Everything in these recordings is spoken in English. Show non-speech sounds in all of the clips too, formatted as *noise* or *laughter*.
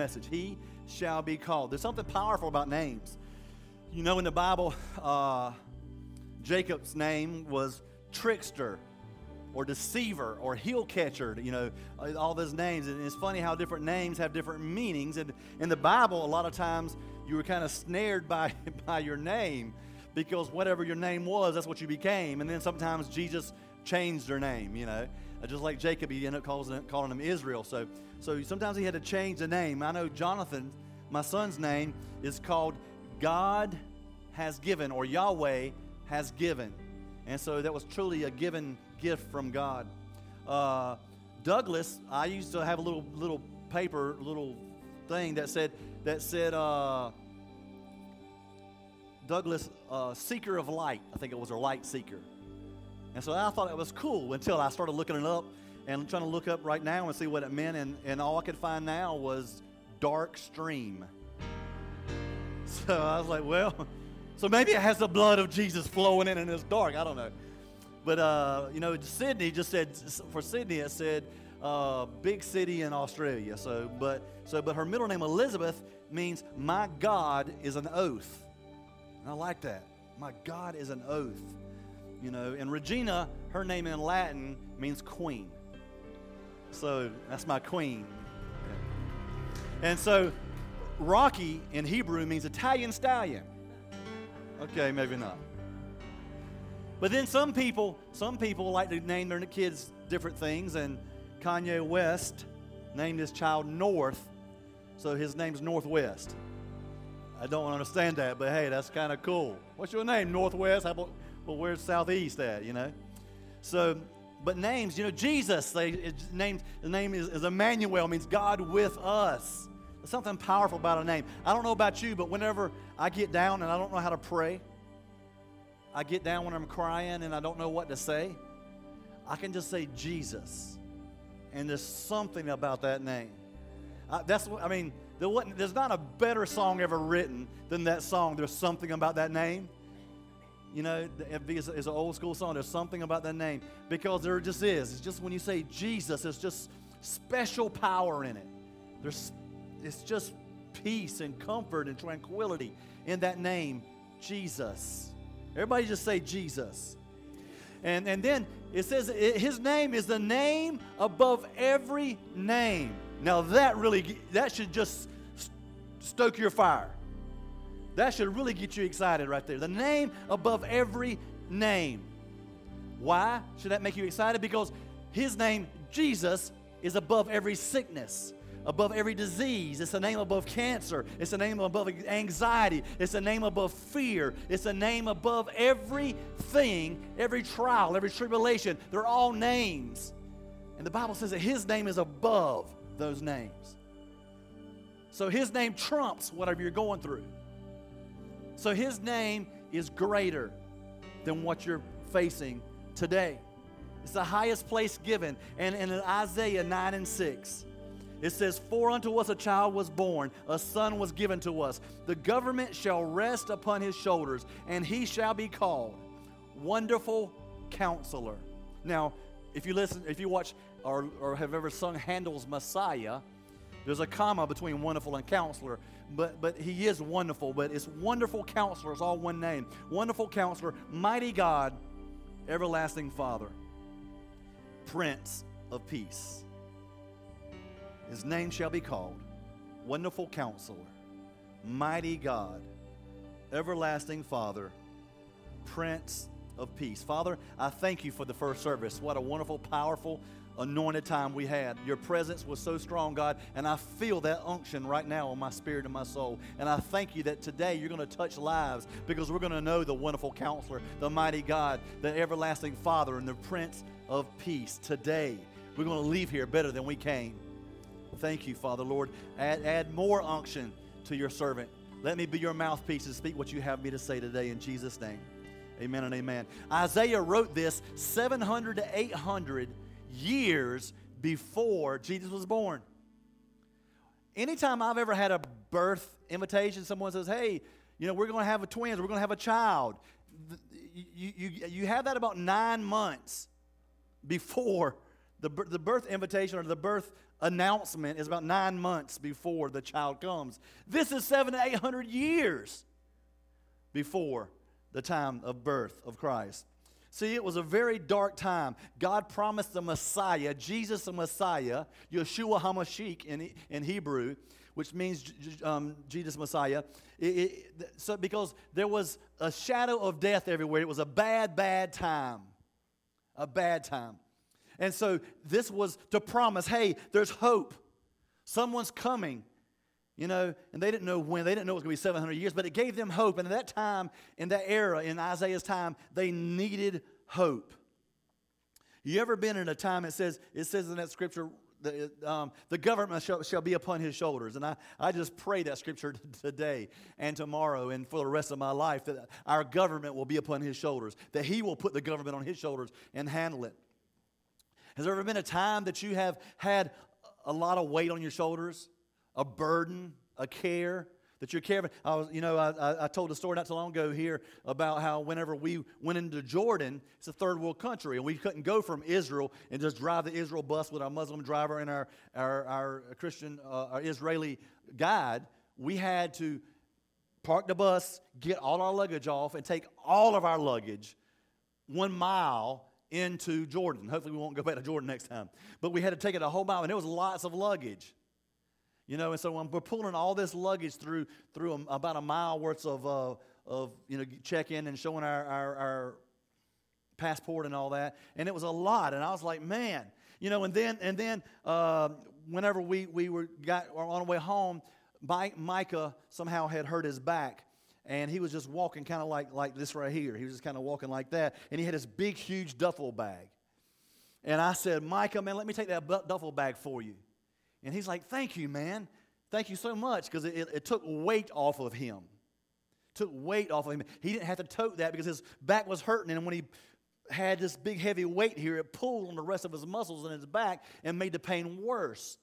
message. He shall be called. There's something powerful about names. You know, in the Bible, uh, Jacob's name was trickster or deceiver or heel catcher, you know, all those names. And it's funny how different names have different meanings. And in the Bible, a lot of times you were kind of snared by, *laughs* by your name because whatever your name was, that's what you became. And then sometimes Jesus changed their name, you know. Uh, just like Jacob, he ended up calling, calling him Israel. So, so sometimes he had to change the name. I know Jonathan, my son's name, is called God has given or Yahweh has given. And so that was truly a given gift from God. Uh, Douglas, I used to have a little little paper, little thing that said that said uh, Douglas, uh, seeker of light. I think it was a light seeker. And so I thought it was cool until I started looking it up and trying to look up right now and see what it meant. And, and all I could find now was dark stream. *laughs* So I was like, well, *laughs* so maybe it has the blood of Jesus flowing in and it's dark. I don't know. But, uh, you know, Sydney just said, for Sydney, it said, uh, big city in Australia. So, but, so, but her middle name, Elizabeth, means my God is an oath. And I like that. My God is an oath. You know, and Regina, her name in Latin means queen. So that's my queen. And so Rocky in Hebrew means Italian stallion. Okay, maybe not. But then some people, some people like to name their kids different things, and Kanye West named his child North, so his name's Northwest. I don't understand that, but hey, that's kind of cool. What's your name? Northwest? How about, well, where's Southeast at, you know? So, but names, you know, Jesus, they, named, the name is, is Emmanuel, means God with us. There's something powerful about a name. I don't know about you, but whenever I get down and I don't know how to pray, I get down when I'm crying and I don't know what to say, I can just say Jesus. And there's something about that name. I, that's what, I mean, there there's not a better song ever written than that song. There's something about that name. You know, it's an old school song. There's something about that name because there just is. It's just when you say Jesus, it's just special power in it. There's, it's just peace and comfort and tranquility in that name, Jesus. Everybody just say Jesus. And, and then it says his name is the name above every name. Now that really, that should just stoke your fire. That should really get you excited right there. The name above every name. Why should that make you excited? Because his name, Jesus, is above every sickness above every disease. It's a name above cancer. It's a name above anxiety. It's a name above fear. It's a name above everything, every trial, every tribulation. They're all names. And the Bible says that His name is above those names. So His name trumps whatever you're going through. So His name is greater than what you're facing today. It's the highest place given. And, in Isaiah 9 and 6, it says, For unto us a child was born, a son was given to us. The government shall rest upon his shoulders, and he shall be called Wonderful Counselor. Now, if you listen, if you watch or, or have ever sung Handel's Messiah, there's a comma between wonderful and counselor, but, but he is wonderful, but it's wonderful counselor, it's all one name. Wonderful counselor, mighty God, everlasting Father, Prince of Peace. His name shall be called Wonderful Counselor, Mighty God, Everlasting Father, Prince of Peace. Father, I thank you for the first service. What a wonderful, powerful, anointed time we had. Your presence was so strong, God, and I feel that unction right now on my spirit and my soul. And I thank you that today you're going to touch lives because we're going to know the wonderful counselor, the mighty God, the everlasting Father, and the Prince of Peace. Today, we're going to leave here better than we came. Thank you, Father, Lord. Add, add more unction to your servant. Let me be your mouthpiece and speak what you have me to say today in Jesus' name. Amen and amen. Isaiah wrote this 700 to 800 years before Jesus was born. Anytime I've ever had a birth invitation, someone says, Hey, you know, we're going to have a twins, we're going to have a child. You, you, you have that about nine months before the, the birth invitation or the birth announcement is about nine months before the child comes. This is seven to eight hundred years before the time of birth of Christ. See, it was a very dark time. God promised the Messiah, Jesus the Messiah, Yeshua HaMashiach in, in Hebrew, which means um, Jesus Messiah. It, it, so because there was a shadow of death everywhere. It was a bad, bad time. A bad time. And so this was to promise, hey, there's hope. Someone's coming. You know, and they didn't know when. They didn't know it was going to be 700 years, but it gave them hope. And at that time, in that era, in Isaiah's time, they needed hope. You ever been in a time, it says, it says in that scripture, the, um, the government shall, shall, be upon his shoulders. And I, I just pray that scripture *laughs* today and tomorrow and for the rest of my life that our government will be upon his shoulders, that he will put the government on his shoulders and handle it. Has there ever been a time that you have had a lot of weight on your shoulders? A burden, a care that you're carrying. I was, you know, I, I told a story not too long ago here about how whenever we went into Jordan, it's a third world country, and we couldn't go from Israel and just drive the Israel bus with our Muslim driver and our, our, our Christian, uh, our Israeli guide. We had to park the bus, get all our luggage off, and take all of our luggage one mile into Jordan. Hopefully, we won't go back to Jordan next time. But we had to take it a whole mile, and there was lots of luggage. You know, and so we're pulling all this luggage through through about a mile worth of uh, of you know check in and showing our, our, our passport and all that, and it was a lot. And I was like, man, you know. And then and then uh, whenever we we were got on our way home, Mike, Micah somehow had hurt his back, and he was just walking kind of like like this right here. He was just kind of walking like that, and he had this big huge duffel bag. And I said, Micah, man, let me take that duffel bag for you. And he's like, Thank you, man. Thank you so much because it, it, it, took weight off of him. Took weight off of him. He didn't have to tote that because his back was hurting. And when he had this big heavy weight here, it pulled on the rest of his muscles in his back and made the pain worse.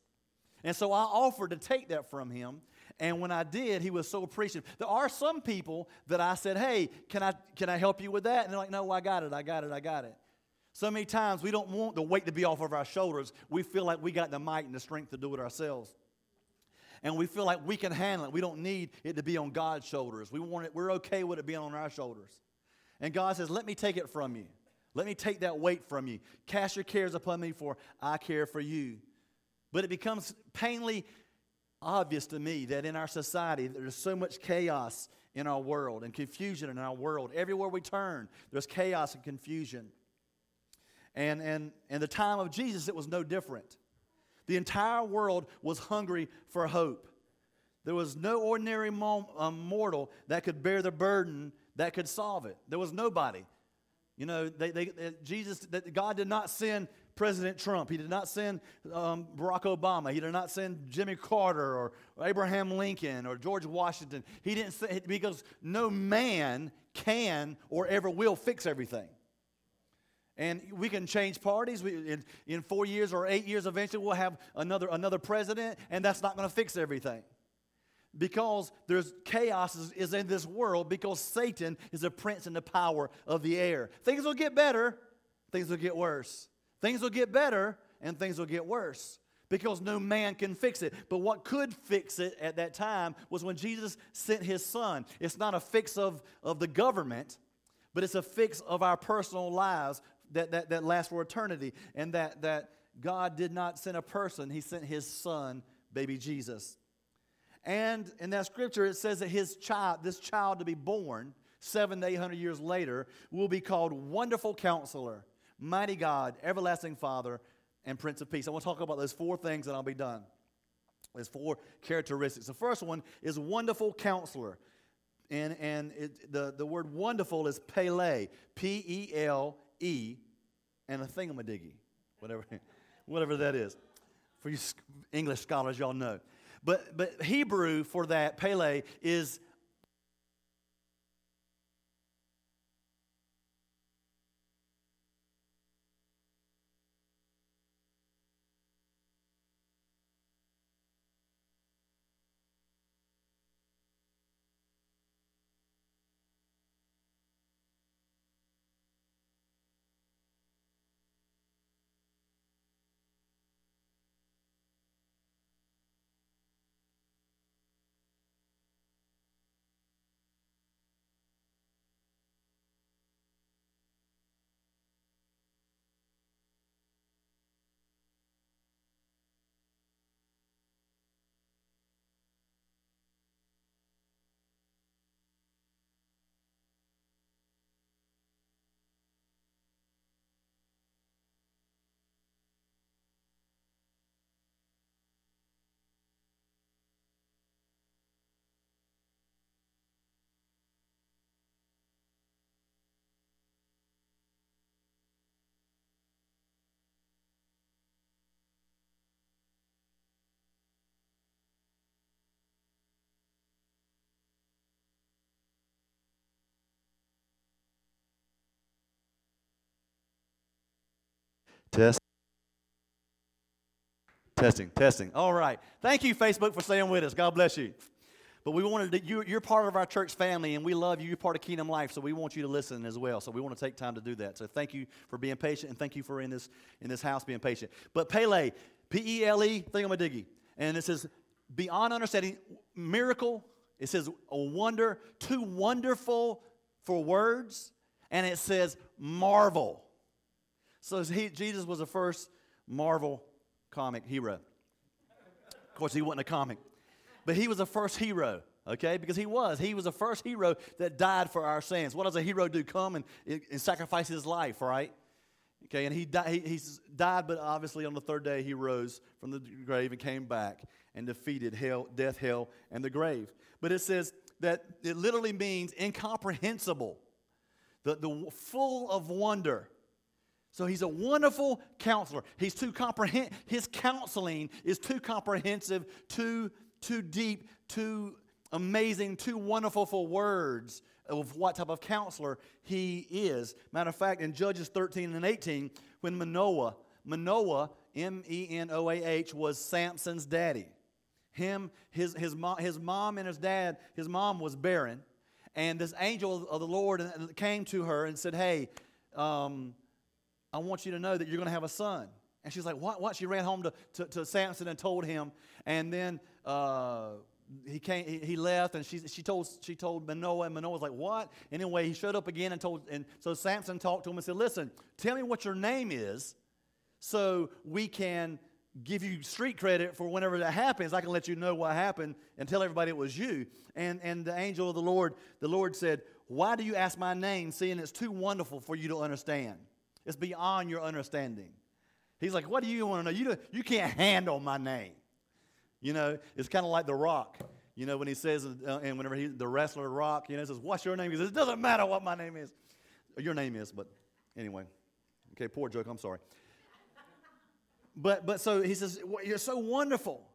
And so I offered to take that from him. And when I did, he was so appreciative. There are some people that I said, Hey, can I, can I help you with that? And they're like, No, I got it, I got it, I got it. So many times we don't want the weight to be off of our shoulders. We feel like we got the might and the strength to do it ourselves. And we feel like we can handle it. We don't need it to be on God's shoulders. We want it, we're okay with it being on our shoulders. And God says, Let me take it from you. Let me take that weight from you. Cast your cares upon me, for I care for you. But it becomes painfully obvious to me that in our society there's so much chaos in our world and confusion in our world. Everywhere we turn, there's chaos and confusion. And, and, and the time of Jesus, it was no different. The entire world was hungry for hope. There was no ordinary um, mortal that could bear the burden that could solve it. There was nobody. You know, they, they, Jesus, that God did not send President Trump. He did not send um, Barack Obama. He did not send Jimmy Carter or Abraham Lincoln or George Washington. He didn't say, because no man can or ever will fix everything. And we can change parties. We, in, in four years or eight years, eventually we'll have another, another president, and that's not going to fix everything. Because there's chaos is, is in this world because Satan is a prince in the power of the air. Things will get better, things will get worse. Things will get better, and things will get worse because no man can fix it. But what could fix it at that time was when Jesus sent his son. It's not a fix of, of the government, but it's a fix of our personal lives that, that, that lasts for eternity. And that, that God did not send a person, He sent His Son, baby Jesus. And in that scripture, it says that his child, this child to be born seven to eight hundred years later, will be called Wonderful Counselor, Mighty God, Everlasting Father, and Prince of Peace. I want to talk about those four things and I'll be done. There's four characteristics. The first one is Wonderful Counselor. And, and it, the, the word wonderful is Pele, P E L E and a thingamadiggy, whatever, *laughs* whatever that is. For you English scholars, y'all know. But, but Hebrew for that, Pele, is Test. Testing, testing. All right. Thank you, Facebook, for staying with us. God bless you. But we wanted to, you, you're part of our church family, and we love you. You're part of Kingdom Life, so we want you to listen as well. So we want to take time to do that. So thank you for being patient, and thank you for in this in this house being patient. But Pele, P E L E, thingamadiggy, and it says beyond understanding, miracle. It says a wonder, too wonderful for words, and it says marvel. So he, Jesus was the first Marvel comic hero. Of course, he wasn't a comic, but he was the first hero, okay? Because he was. He was the first hero that died for our sins. What does a hero do? Come and, and sacrifice his life, right? Okay, and he, died, he he's died, but obviously on the third day he rose from the grave and came back and defeated hell, death, hell, and the grave. But it says that it literally means incomprehensible, the, the full of wonder. So he's a wonderful counselor. He's too comprehend. His counseling is too comprehensive, too too deep, too amazing, too wonderful for words of what type of counselor he is. Matter of fact, in Judges 13 and 18, when Manoah, Manoah, M E N O A H, was Samson's daddy. Him, his, his, mom, his mom and his dad, his mom was barren. And this angel of the Lord came to her and said, Hey, um, I want you to know that you're going to have a son. And she's like, What? What? She ran home to, to, to Samson and told him. And then uh, he came, he, he, left, and she, she told she told Manoah, and Manoah was like, "What?" Anyway, he showed up again and told, and so Samson talked to him and said, "Listen, tell me what your name is, so we can give you street credit for whenever that happens. I can let you know what happened and tell everybody it was you." And and the angel of the Lord, the Lord said, "Why do you ask my name, seeing it's too wonderful for you to understand? It's beyond your understanding." He's like, "What do you want to know? You you can't handle my name." You know, it's kind of like The Rock. You know, when he says, uh, and whenever he, the wrestler Rock, you know, says, What's your name? He says, It doesn't matter what my name is. Your name is, but anyway. Okay, poor joke, I'm sorry. but, but so he says, You're so wonderful.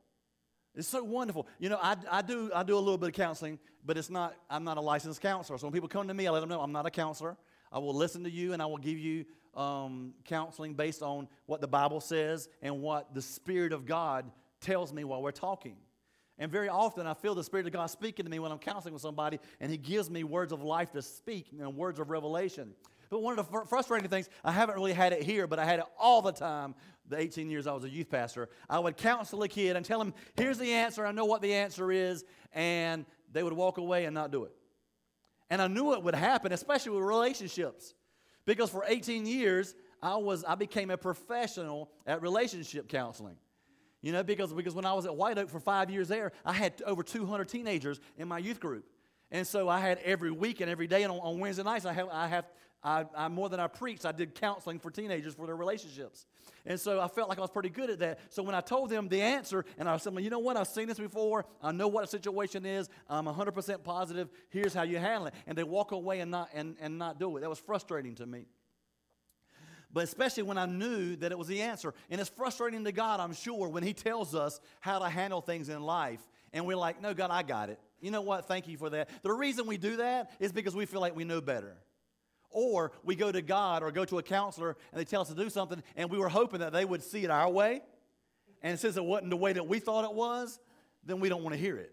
It's so wonderful. You know, I, I, do, I do a little bit of counseling, but it's not, I'm not a licensed counselor. So when people come to me, I let them know I'm not a counselor. I will listen to you and I will give you um, counseling based on what the Bible says and what the Spirit of God tells me while we're talking. And very often I feel the Spirit of God speaking to me when I'm counseling with somebody, and He gives me words of life to speak and words of revelation. But one of the fr- frustrating things, I haven't really had it here, but I had it all the time the 18 years I was a youth pastor. I would counsel a kid and tell him, here's the answer, I know what the answer is, and they would walk away and not do it. And I knew it would happen, especially with relationships. Because for 18 years, I, was, I became a professional at relationship counseling. You know, because, because when I was at White Oak for five years there, I had over 200 teenagers in my youth group. And so I had every week and every day, and on, on Wednesday nights, I have, I have I, I, more than I preached, I did counseling for teenagers for their relationships. And so I felt like I was pretty good at that. So when I told them the answer, and I said, well, you know what? I've seen this before. I know what a situation is. I'm 100% positive. Here's how you handle it. And they walk away and not, and, and not do it. That was frustrating to me but especially when I knew that it was the answer. And it's frustrating to God, I'm sure, when He tells us how to handle things in life. And we're like, no, God, I got it. You know what? Thank you for that. The reason we do that is because we feel like we know better. Or we go to God or go to a counselor and they tell us to do something, and we were hoping that they would see it our way. And since it wasn't the way that we thought it was, then we don't want to hear it.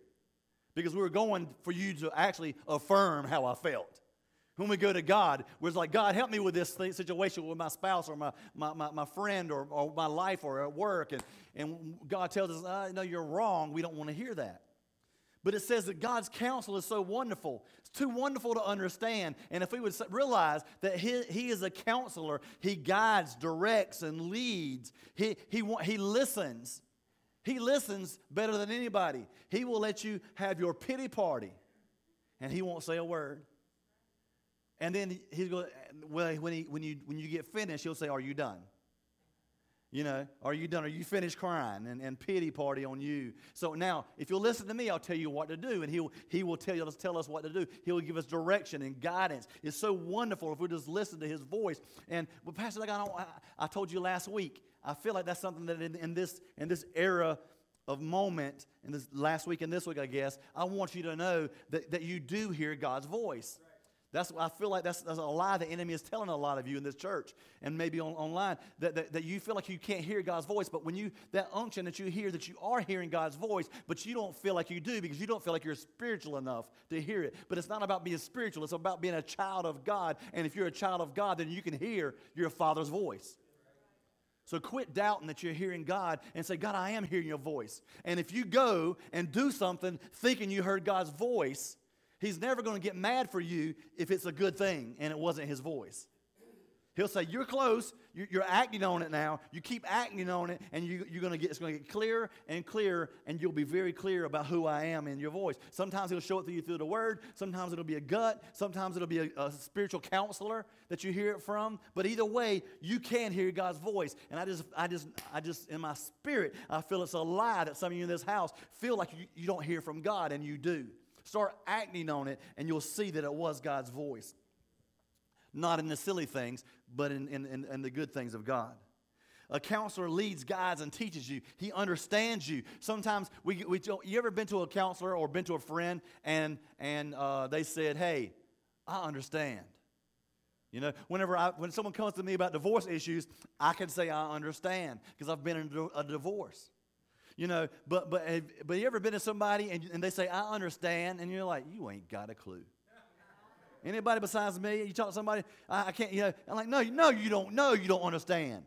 Because we were going for you to actually affirm how I felt. When we go to God, we're like, God, help me with this situation with my spouse or my, my, my, my friend or, or my life or at work. And, and God tells us, uh, no, you're wrong. We don't want to hear that. But it says that God's counsel is so wonderful. It's too wonderful to understand. And if we would realize that He, he is a counselor, He guides, directs, and leads, He, he, he listens. He listens better than anybody. He will let you have your pity party, and He won't say a word. And then he's going, well, when, he, when, you, when you get finished, he'll say, Are you done? You know, are you done? Are you finished crying and, and pity party on you? So now, if you'll listen to me, I'll tell you what to do, and he'll, he will tell, you, tell us what to do. He'll give us direction and guidance. It's so wonderful if we just listen to his voice. And, well, Pastor, like I, I, I told you last week, I feel like that's something that in, in, this, in this era of moment, in this last week and this week, I guess, I want you to know that, that you do hear God's voice. That's I feel like that's, that's a lie the enemy is telling a lot of you in this church and maybe on, online that, that, that you feel like you can't hear God's voice. But when you that unction that you hear that you are hearing God's voice, but you don't feel like you do because you don't feel like you're spiritual enough to hear it. But it's not about being spiritual, it's about being a child of God. And if you're a child of God, then you can hear your father's voice. So quit doubting that you're hearing God and say, God, I am hearing your voice. And if you go and do something thinking you heard God's voice, He's never going to get mad for you if it's a good thing and it wasn't His voice. He'll say, You're close. You're acting on it now. You keep acting on it, and you, are to get, it's going to get clearer and clearer, and you'll be very clear about who I am in your voice. Sometimes He'll show it to you through the Word. Sometimes it'll be a gut. Sometimes it'll be a, a spiritual counselor that you hear it from. But either way, you can hear God's voice. And I just, I just, I just, in my spirit, I feel it's a lie that some of you in this house feel like you, you don't hear from God, and you do. Start acting on it, and you'll see that it was God's voice. Not in the silly things, but in, in, in, in the good things of God. A counselor leads, guides, and teaches you. He understands you. Sometimes we, we you ever been to a counselor or been to a friend and and uh, they said, "Hey, I understand." You know, whenever I, when someone comes to me about divorce issues, I can say I understand because I've been in a divorce. You know, but but but you ever been to somebody and, and they say I understand, and you're like, you ain't got a clue. Anybody besides me? You talk to somebody, I, I can't, you know, I'm like, no, no, you don't know, you don't understand.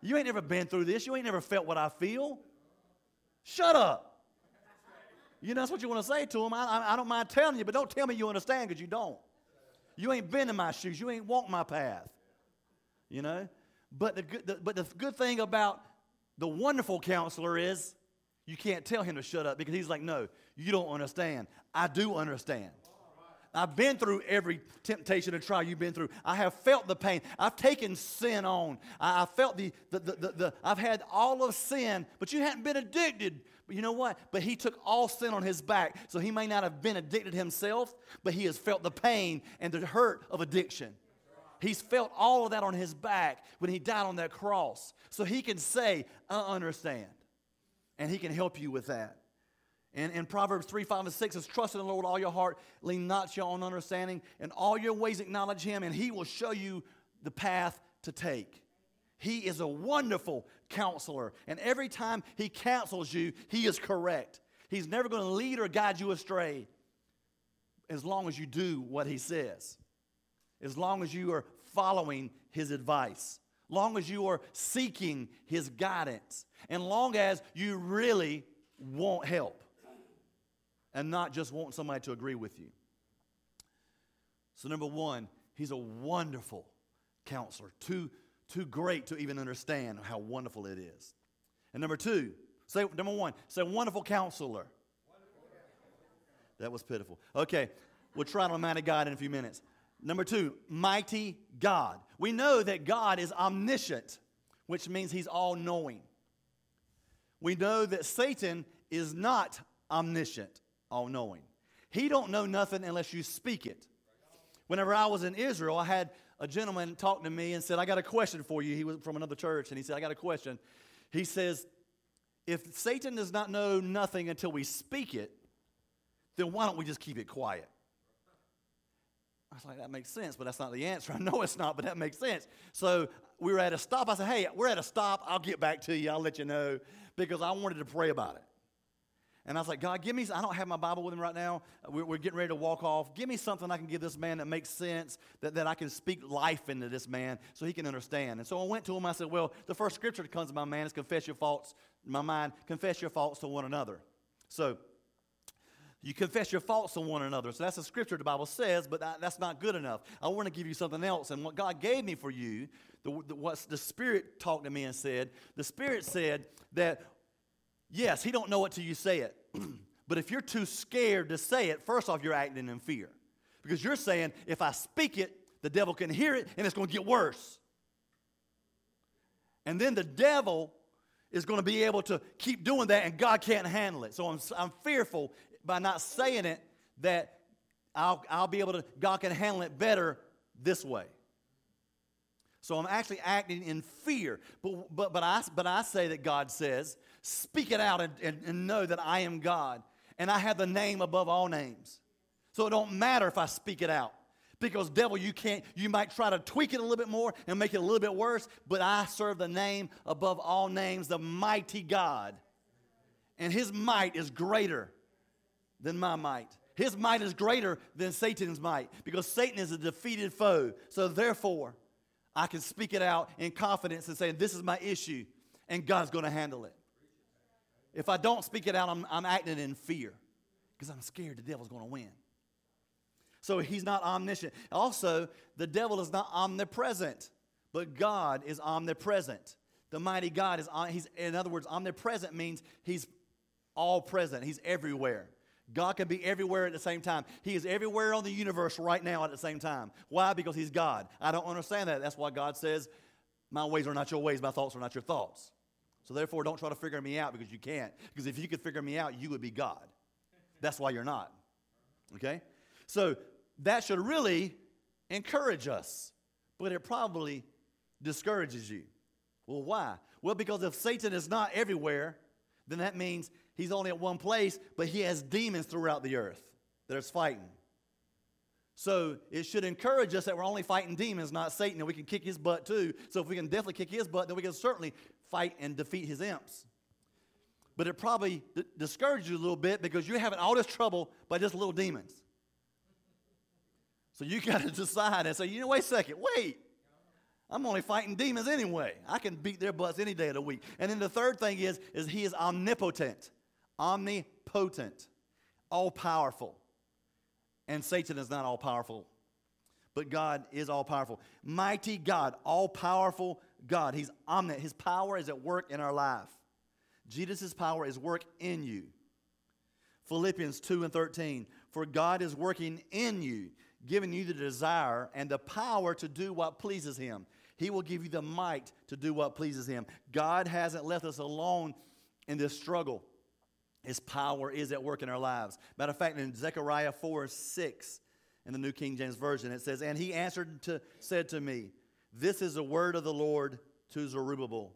You ain't never been through this. You ain't never felt what I feel. Shut up. You know, that's what you want to say to them. I, I, I don't mind telling you, but don't tell me you understand because you don't. You ain't been in my shoes. You ain't walked my path. You know? But the, good, the, but the good thing about the wonderful counselor is you can't tell him to shut up because he's like, no, you don't understand. I do understand. I've been through every temptation and trial you've been through. I have felt the pain. I've taken sin on. I, have felt the, the, the, the, the, I've had all of sin, but you hadn't been addicted. But you know what? But he took all sin on his back. So he may not have been addicted himself, but he has felt the pain and the hurt of addiction. He's felt all of that on his back when he died on that cross. So he can say, I understand. And he can help you with that. And in Proverbs 3, 5, and 6 says, Trust in the Lord all your heart, lean not your own understanding, and all your ways acknowledge him, and he will show you the path to take. He is a wonderful counselor, and every time he counsels you, he is correct. He's never going to lead or guide you astray as long as you do what he says, as long as you are following his advice, long as you are seeking his guidance, and long as you really want help and not just want somebody to agree with you. So, number one, he's a wonderful counselor, too, too great to even understand how wonderful it is. And number two, say, number one, say wonderful counselor. That was pitiful. Okay, we'll try it on Mighty God in a few minutes. Number two, mighty God. We know that God is omniscient, which means he's all knowing. We know that Satan is not omniscient all knowing. He don't know nothing unless you speak it. Whenever I was in Israel, I had a gentleman talk to me and said, I got a question for you. He was from another church, and he said, I got a question. He says, If Satan does not know nothing until we speak it, then why don't we just keep it quiet? I was like, that makes sense, but that's not the answer. *laughs* I know it's not, but that makes sense. So we were at a stop. I said, hey, we're at a stop. I'll get back to you. I'll let you know because I wanted to pray about it. And I was like, God, give me, I don't have my Bible with me right now. We're, we're, getting ready to walk off. Give me something I can give this man that makes sense, that, that I can speak life into this man so he can understand. And so I went to him. I said, Well, the first scripture that comes to my mind is confess your faults, my mind, confess your faults to one another. So you confess your faults to one another. So that's a scripture the Bible says, but that, that's not good enough. I want to give you something else. And what God gave me for you, the, the, what the Spirit talked to me and said, the Spirit said that Yes, he don't know it till you say it. *clears throat* but if you're too scared to say it, first off, you're acting in fear. Because you're saying, if I speak it, the devil can hear it and it's going to get worse. And then the devil is going to be able to keep doing that and God can't handle it. So I'm, I'm fearful by not saying it that I'll, I'll be able to, God can handle it better this way. So I'm actually acting in fear. But, but, but, I, but I say that God says, speak it out and, and, and know that I am God. And I have the name above all names. So it don't matter if I speak it out. Because devil, you can't, you might try to tweak it a little bit more and make it a little bit worse, but I serve the name above all names, the mighty God. And his might is greater than my might. His might is greater than Satan's might because Satan is a defeated foe. So therefore, I can speak it out in confidence and say, This is my issue, and God's going to handle it. If I don't speak it out, I'm, I'm acting in fear because I'm scared the devil's going to win. So he's not omniscient. Also, the devil is not omnipresent, but God is omnipresent. The mighty God is, he's, in other words, omnipresent means he's all present, he's everywhere. God can be everywhere at the same time. He is everywhere on the universe right now at the same time. Why? Because He's God. I don't understand that. That's why God says, My ways are not your ways, my thoughts are not your thoughts. So therefore, don't try to figure me out because you can't. Because if you could figure me out, you would be God. That's why you're not. Okay? So that should really encourage us, but it probably discourages you. Well, why? Well, because if Satan is not everywhere, then that means he's only at one place, but he has demons throughout the earth that are fighting. So it should encourage us that we're only fighting demons, not Satan, and we can kick his butt too. So if we can definitely kick his butt, then we can certainly fight and defeat his imps. But it probably d- discourages you a little bit because you're having all this trouble by just little demons. So you *laughs* got to decide and say, you know, wait a second, wait. I'm only fighting demons anyway. I can beat their butts any day of the week. And then the third thing is, is he is omnipotent, omnipotent, all powerful. And Satan is not all powerful, but God is all powerful. Mighty God, all powerful God. He's omnipotent. His power is at work in our life. Jesus' power is work in you. Philippians 2 and 13. For God is working in you, giving you the desire and the power to do what pleases Him. He will give you the might to do what pleases Him. God hasn't left us alone in this struggle. His power is at work in our lives. Matter of fact, in Zechariah 4 6, in the New King James Version, it says, And he answered to said to me, This is the word of the Lord to Zerubbabel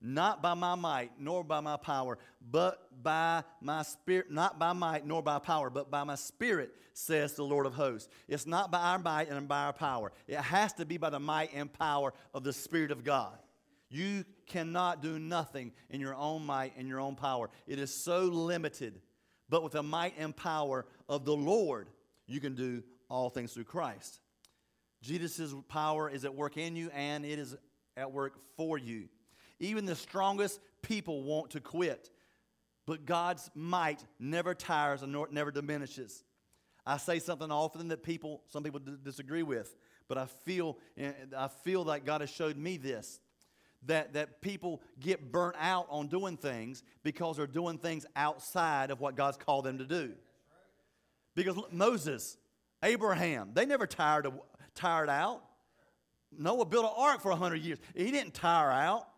not by my might nor by my power, but by my spirit, not by might nor by power, but by my spirit, says the Lord of hosts. It's not by our might and by our power. It has to be by the might and power of the Spirit of God. You cannot do nothing in your own might and your own power. It is so limited. But with the might and power of the Lord, you can do all things through Christ. Jesus' power is at work in you and it is at work for you. Even the strongest people want to quit. But God's might never tires and never diminishes. I say something often that people, some people disagree with, but I feel, I feel like God has showed me this. That, that people get burnt out on doing things because they're doing things outside of what God's called them to do. Because Moses, Abraham, they never tired, of, tired out. Noah built an ark for 100 years. He didn't tire out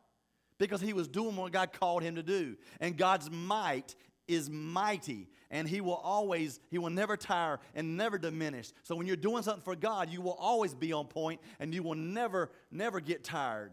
because he was doing what God called him to do. And God's might is mighty and he will always he will never tire and never diminish so when you're doing something for god you will always be on point and you will never never get tired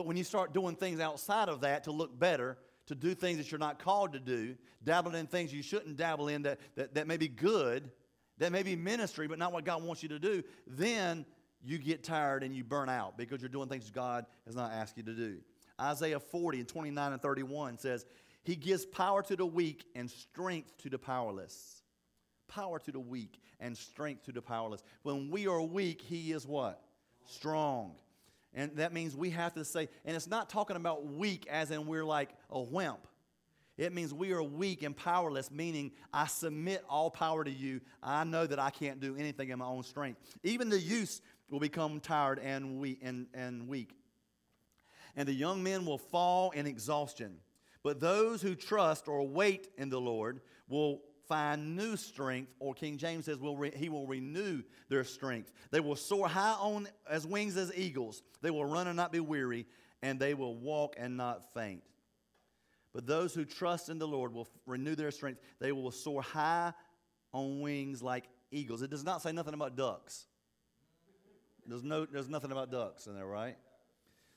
but when you start doing things outside of that to look better to do things that you're not called to do dabbling in things you shouldn't dabble in that, that, that may be good that may be ministry but not what god wants you to do then you get tired and you burn out because you're doing things god has not asked you to do Isaiah 40 and 29 and 31 says, He gives power to the weak and strength to the powerless. Power to the weak and strength to the powerless. When we are weak, He is what? Strong. And that means we have to say, and it's not talking about weak as in we're like a wimp. It means we are weak and powerless, meaning I submit all power to you. I know that I can't do anything in my own strength. Even the youth will become tired and weak. And, and weak and the young men will fall in exhaustion. But those who trust or wait in the Lord will find new strength, or King James says, will re- He will renew their strength. They will soar high on as wings as eagles. They will run and not be weary, and they will walk and not faint. But those who trust in the Lord will renew their strength. They will soar high on wings like eagles. It does not say nothing about ducks. There's, no, there's nothing about ducks in there, right?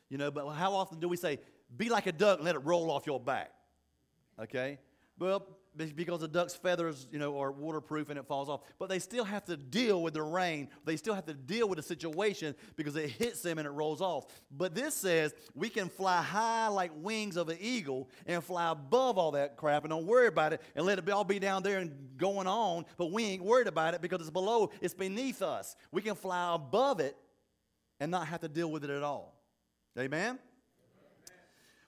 You know, but how often do we say, be like a duck and let it roll off your back? Okay? Well, because the duck's feathers, you know, are waterproof and it falls off. But they still have to deal with the rain. They still have to deal with the situation because it hits them and it rolls off. But this says we can fly high like wings of an eagle and fly above all that crap and don't worry about it and let it all be down there and going on. But we ain't worried about it because it's below, it's beneath us. We can fly above it and not have to deal with it at all. Amen?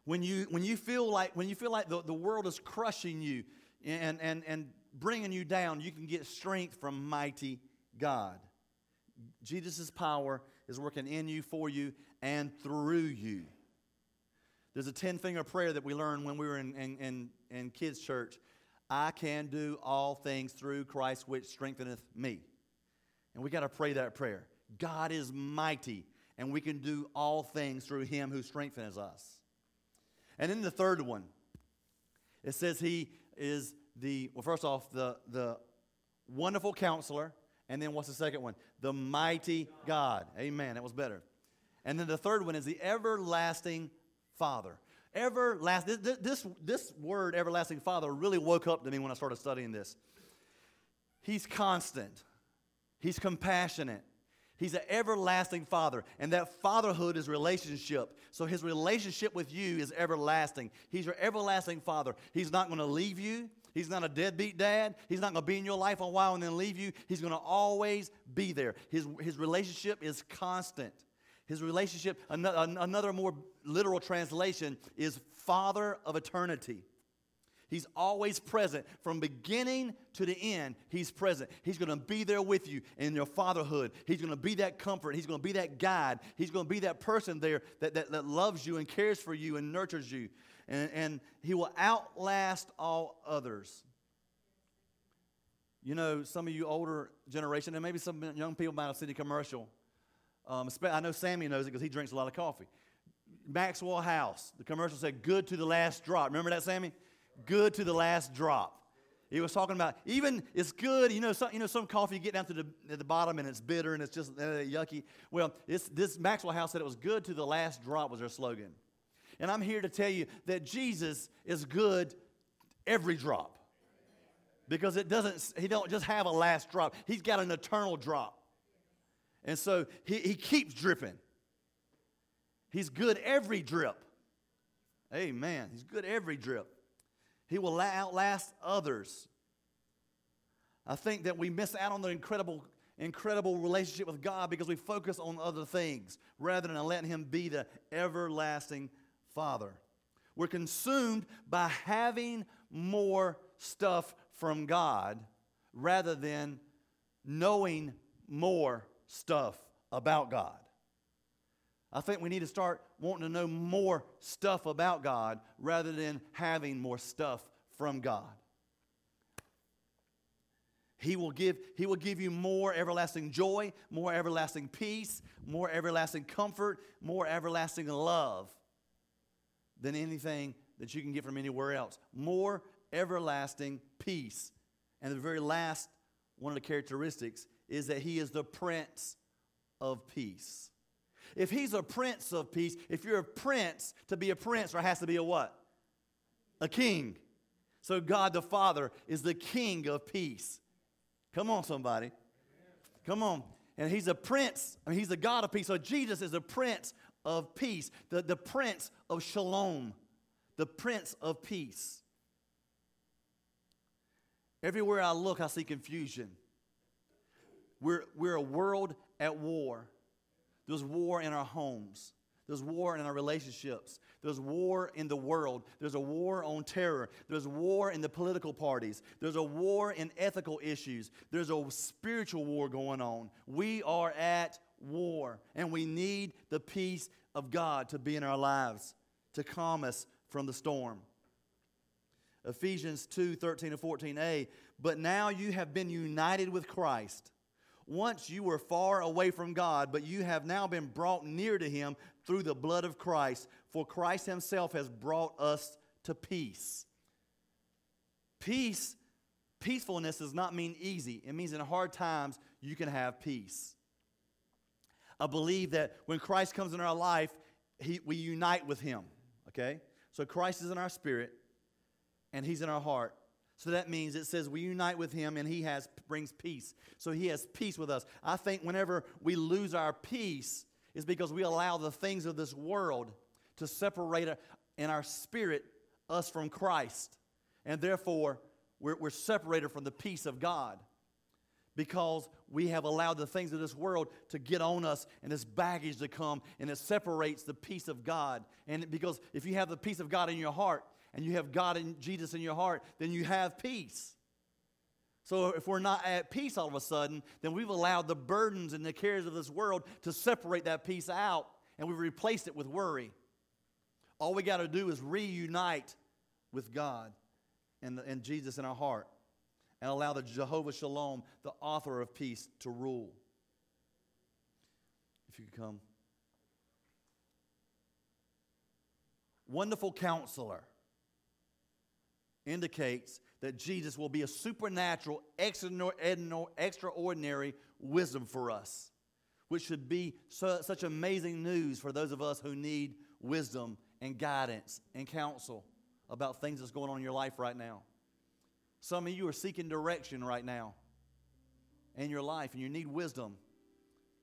When you, when you feel like, when you feel like the, the world is crushing you and, and, and bringing you down, you can get strength from mighty God. Jesus' power is working in you, for you, and through you. There's a 10 finger prayer that we learned when we were in, in, in, in kids' church. I can do all things through Christ which strengtheneth me. And we got to pray that prayer. God is mighty, and we can do all things through him who strengthens us. And then the third one, it says he is the, well, first off, the, the wonderful counselor. And then what's the second one? The mighty God. Amen. That was better. And then the third one is the everlasting Father. Everlasting. This, this, this word, everlasting Father, really woke up to me when I started studying this. He's constant, He's compassionate, He's an everlasting father, and that fatherhood is relationship. So his relationship with you is everlasting. He's your everlasting father. He's not going to leave you. He's not a deadbeat dad. He's not going to be in your life a while and then leave you. He's going to always be there. His, his relationship is constant. His relationship, another another more literal translation, is father of eternity. He's always present. From beginning to the end, He's present. He's going to be there with you in your fatherhood. He's going to be that comfort. He's going to be that guide. He's going to be that person there that, that, that loves you and cares for you and nurtures you. And, and He will outlast all others. You know, some of you older generation, and maybe some young people might have seen a commercial. Um, I know Sammy knows it because he drinks a lot of coffee. Maxwell House, the commercial said, Good to the last drop. Remember that, Sammy? Good to the last drop. He was talking about even it's good. You know, some, you know, some coffee you get down to the, the bottom and it's bitter and it's just uh, yucky. Well, this Maxwell House said it was good to the last drop was their slogan. And I'm here to tell you that Jesus is good every drop. Because it doesn't, he don't just have a last drop. He's got an eternal drop. And so he, he keeps dripping. He's good every drip. Amen. He's good every drip. He will outlast others. I think that we miss out on the incredible, incredible relationship with God because we focus on other things rather than letting Him be the everlasting Father. We're consumed by having more stuff from God rather than knowing more stuff about God. I think we need to start wanting to know more stuff about God rather than having more stuff from God. He will give, he will give you more everlasting joy, more everlasting peace, more everlasting comfort, more everlasting love than anything that you can get from anywhere else. More everlasting peace. And the very last one of the characteristics is that he is the Prince of Peace. If he's a prince of peace, if you're a prince, to be a prince, there has to be a what? A king. So God the Father is the king of peace. Come on, somebody. Come on. And he's a prince, I mean, he's the God of peace. So Jesus is a prince of peace, the, the prince of shalom, the prince of peace. Everywhere I look, I see confusion. We're, we're a world at war. There's war in our homes. There's war in our relationships. There's war in the world. There's a war on terror. There's war in the political parties. There's a war in ethical issues. There's a spiritual war going on. We are at war, and we need the peace of God to be in our lives to calm us from the storm. Ephesians 2 13 and 14a. But now you have been united with Christ once you were far away from God, but you have now been brought near to Him through the blood of Christ, for Christ Himself has brought us to peace. Peace, peacefulness does not mean easy, it means in hard times you can have peace. I believe that when Christ comes in our life, he, we unite with Him, okay? So Christ is in our spirit and He's in our heart. So that means it says we unite with him and he has brings peace. So he has peace with us. I think whenever we lose our peace is because we allow the things of this world to separate in our spirit us from Christ. And therefore, we're, we're separated from the peace of God because we have allowed the things of this world to get on us and this baggage to come and it separates the peace of God. And because if you have the peace of God in your heart and you have God and Jesus in your heart, then you have peace. So if we're not at peace all of a sudden, then we've allowed the burdens and the cares of this world to separate that peace out and we've replaced it with worry. All we got to do is reunite with God and, the, and Jesus in our heart and allow the Jehovah Shalom, the author of peace, to rule. If you could come. Wonderful counselor indicates that Jesus will be a supernatural, extraordinary wisdom for us, which should be such amazing news for those of us who need wisdom and guidance and counsel about things that's going on in your life right now. Some of you are seeking direction right now in your life, and you need wisdom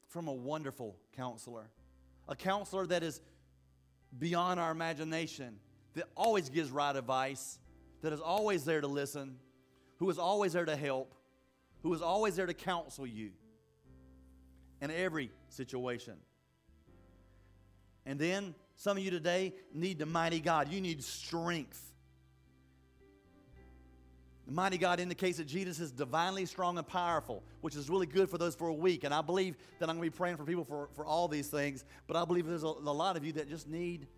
from a wonderful counselor. A counselor that is beyond our imagination, that always gives right advice, that is always there to listen, who is always there to help, who is always there to counsel you in every situation. And then some of you today need the mighty God. You need strength. The mighty God indicates that Jesus is divinely strong and powerful, which is really good for those for a week. And I believe that I'm going to be praying for people for, for all these things. But I believe there's a, a lot of you that just need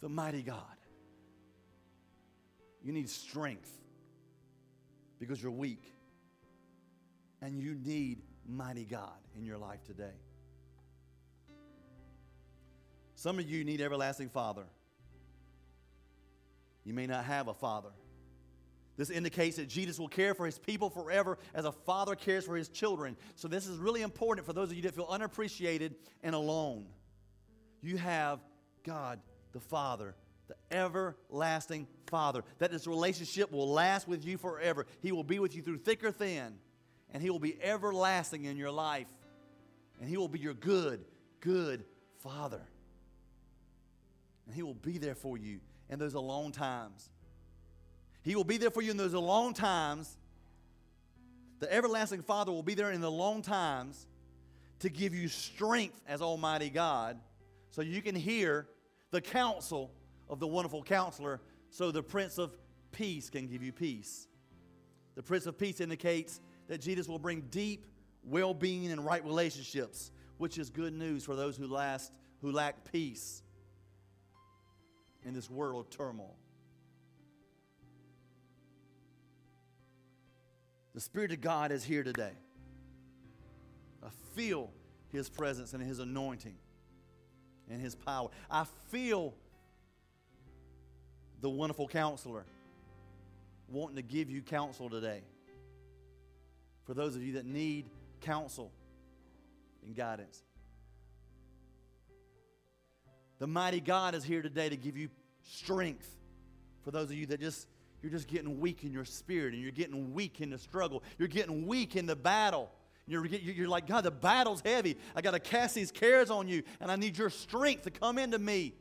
the mighty God. You need strength because you're weak. And you need mighty God in your life today. Some of you need everlasting Father. You may not have a father. This indicates that Jesus will care for his people forever as a father cares for his children. So, this is really important for those of you that feel unappreciated and alone. You have God the Father, the everlasting Father, that this relationship will last with you forever. He will be with you through thick or thin, and He will be everlasting in your life. And He will be your good, good Father. And He will be there for you in those alone times. He will be there for you in those alone times. The everlasting Father will be there in the long times to give you strength as Almighty God so you can hear the counsel of the wonderful counselor so the Prince of Peace can give you peace. The Prince of Peace indicates that Jesus will bring deep well being and right relationships, which is good news for those who, last, who lack peace in this world of turmoil. The Spirit of God is here today. I feel His presence and His anointing and His power. I feel the wonderful counselor wanting to give you counsel today. For those of you that need counsel and guidance. The mighty God is here today to give you strength. For those of you that just you're just getting weak in your spirit and you're getting weak in the struggle. You're getting weak in the battle. You're, you're like, God, the battle's heavy. I got to cast these cares on you, and I need your strength to come into me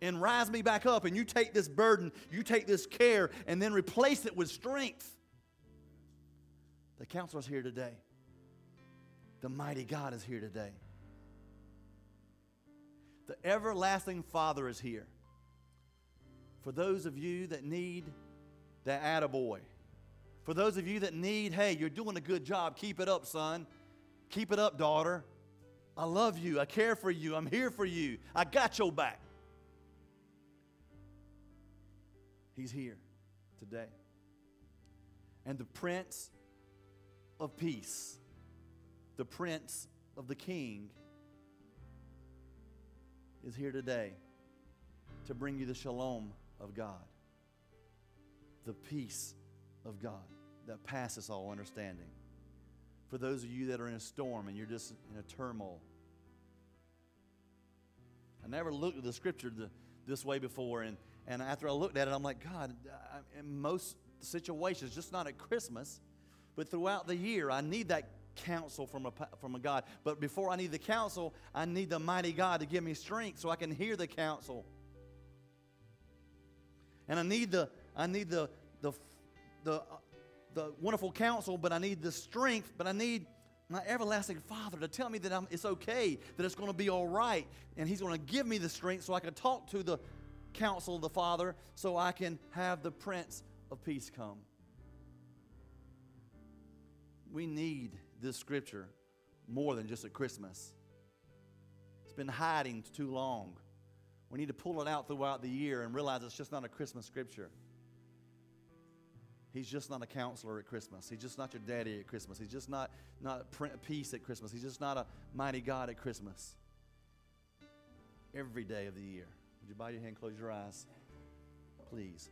and rise me back up. And you take this burden, you take this care, and then replace it with strength. The counselor's here today. The mighty God is here today. The everlasting Father is here. For those of you that need that attaboy. For those of you that need, hey, you're doing a good job. Keep it up, son. Keep it up, daughter. I love you. I care for you. I'm here for you. I got your back. He's here today. And the Prince of Peace, the Prince of the King, is here today to bring you the shalom of God the peace of God that passes all understanding. For those of you that are in a storm and you're just in a turmoil, I never looked at the scripture this way before, and, and after I looked at it, I'm like, God, I, most situations, just not at Christmas, but throughout the year. I need that counsel from a, from a God. But before I need the counsel, I need the mighty God to give me strength so I can hear the counsel. And I need the, I need the, the, the, the wonderful counsel, but I need the strength, but I need my everlasting Father to tell me that I'm, it's okay, that it's going to be all right. And He's going to give me the strength so I can talk to the counsel of the Father so I can have the Prince of Peace come. We need this scripture more than just at Christmas. It's been hiding too long. We need to pull it out throughout the year and realize it's just not a Christmas scripture. He's just not a counselor at Christmas. He's just not your daddy at Christmas. He's just not, not peace at Christmas. He's just not a mighty God at Christmas. Every day of the year. Would you bow your hand, close your eyes? Please.